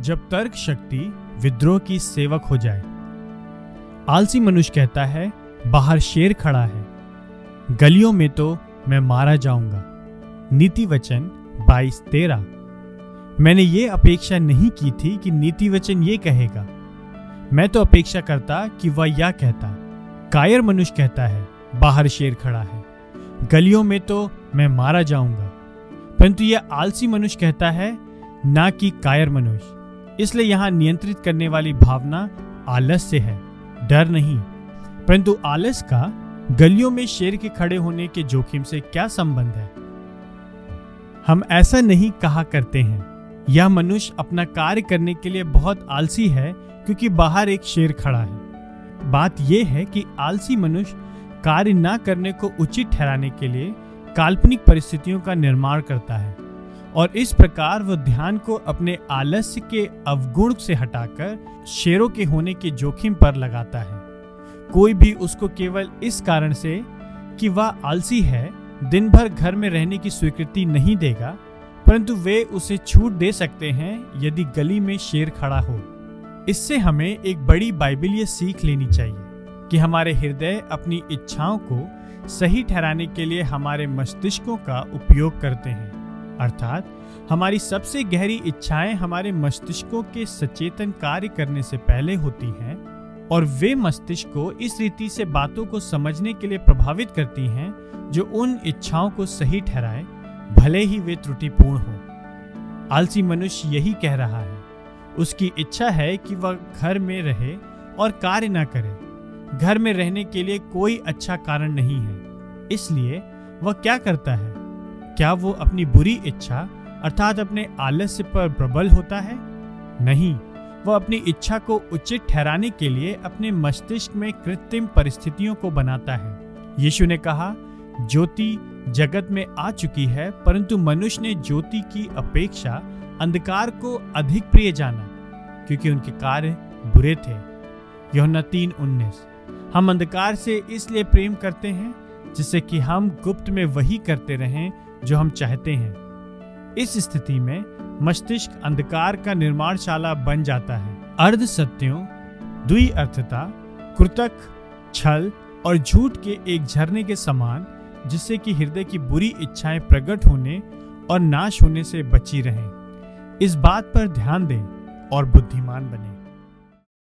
जब तर्क शक्ति विद्रोह की सेवक हो जाए। आलसी मनुष्य कहता है, बाहर शेर खड़ा है। गलियों में तो मैं मारा जाऊँगा। नीति वचन बाईस तेरह। मैंने ये अपेक्षा नहीं की थी कि नीति वचन ये कहेगा। मैं तो अपेक्षा करता कि वह यह कहता। कायर मनुष्य कहता है, बाहर शेर खड़ा है। गलियों में तो मैं मारा जाऊँगा। परंतु यह आलसी मनुष्य कहता है, ना कि कायर मनुष्य। इसलिए यहाँ नियंत्रित करने वाली भावना आलस्य है, डर नहीं। परंतु आलस का गलियों में शेर के खड़े होने के जोखिम से क्या संबंध है? हम ऐसा नहीं कहा करते हैं। यह मनुष्य अपना कार्य करने के लिए बहुत आलसी है, क्योंकि बाहर एक शेर खड़ा है। बात यह है कि आलसी मनुष्य कार्य ना करने को उचित ठहराने के लिए काल्पनिक परिस्थितियों का निर्माण करता है। और इस प्रकार वह ध्यान को अपने आलस्य के अवगुण से हटाकर शेरों के होने के जोखिम पर लगाता है। कोई भी उसको केवल इस कारण से कि वह आलसी है दिन भर घर में रहने की स्वीकृति नहीं देगा, परंतु वे उसे छूट दे सकते हैं यदि गली में शेर खड़ा हो। इससे हमें एक बड़ी बाइबलीय सीख लेनी चाहिए कि हमारे हृदय अपनी इच्छाओं को सही ठहराने के लिए हमारे मस्तिष्कों का उपयोग करते हैं। अर्थात हमारी सबसे गहरी इच्छाएँ हमारे मस्तिष्कों के सचेतन कार्य करने से पहले होती हैं, और वे मस्तिष्क को इस रीति से बातों को समझने के लिए प्रभावित करती हैं, जो उन इच्छाओं को सही ठहराए, भले ही वे त्रुटिपूर्ण हो। आलसी मनुष्य यही कह रहा है, उसकी इच्छा है कि वह घर में रहे और कार्य ना करे। घर में रहने के लिए कोई अच्छा कारण नहीं है। इसलिए वह क्या करता है? क्या वो अपनी बुरी इच्छा अर्थात अपने आलस्य पर प्रबल होता है? नहीं। वह अपनी इच्छा को उचित ठहराने के लिए अपने मस्तिष्क में कृत्रिम परिस्थितियों को बनाता है। यीशु ने कहा, ज्योति जगत में आ चुकी है, परंतु मनुष्य ने ज्योति की अपेक्षा अंधकार को अधिक प्रिय जाना, क्योंकि उनके कार्य बुरे थे। यौना तीन उन्नीस। हम अंधकार से इसलिए प्रेम करते हैं, जिससे कि हम गुप्त में वही करते रहें जो हम चाहते हैं। इस स्थिति में मस्तिष्क अंधकार का निर्माणशाला बन जाता है। अर्ध सत्यों, द्वि अर्थता, कृतक, छल और झूठ के एक झरने के समान, जिससे कि हृदय की बुरी इच्छाएँ प्रकट होने और नाश होने से बची रहें। इस बात पर ध्यान दें और बुद्धिमान बने।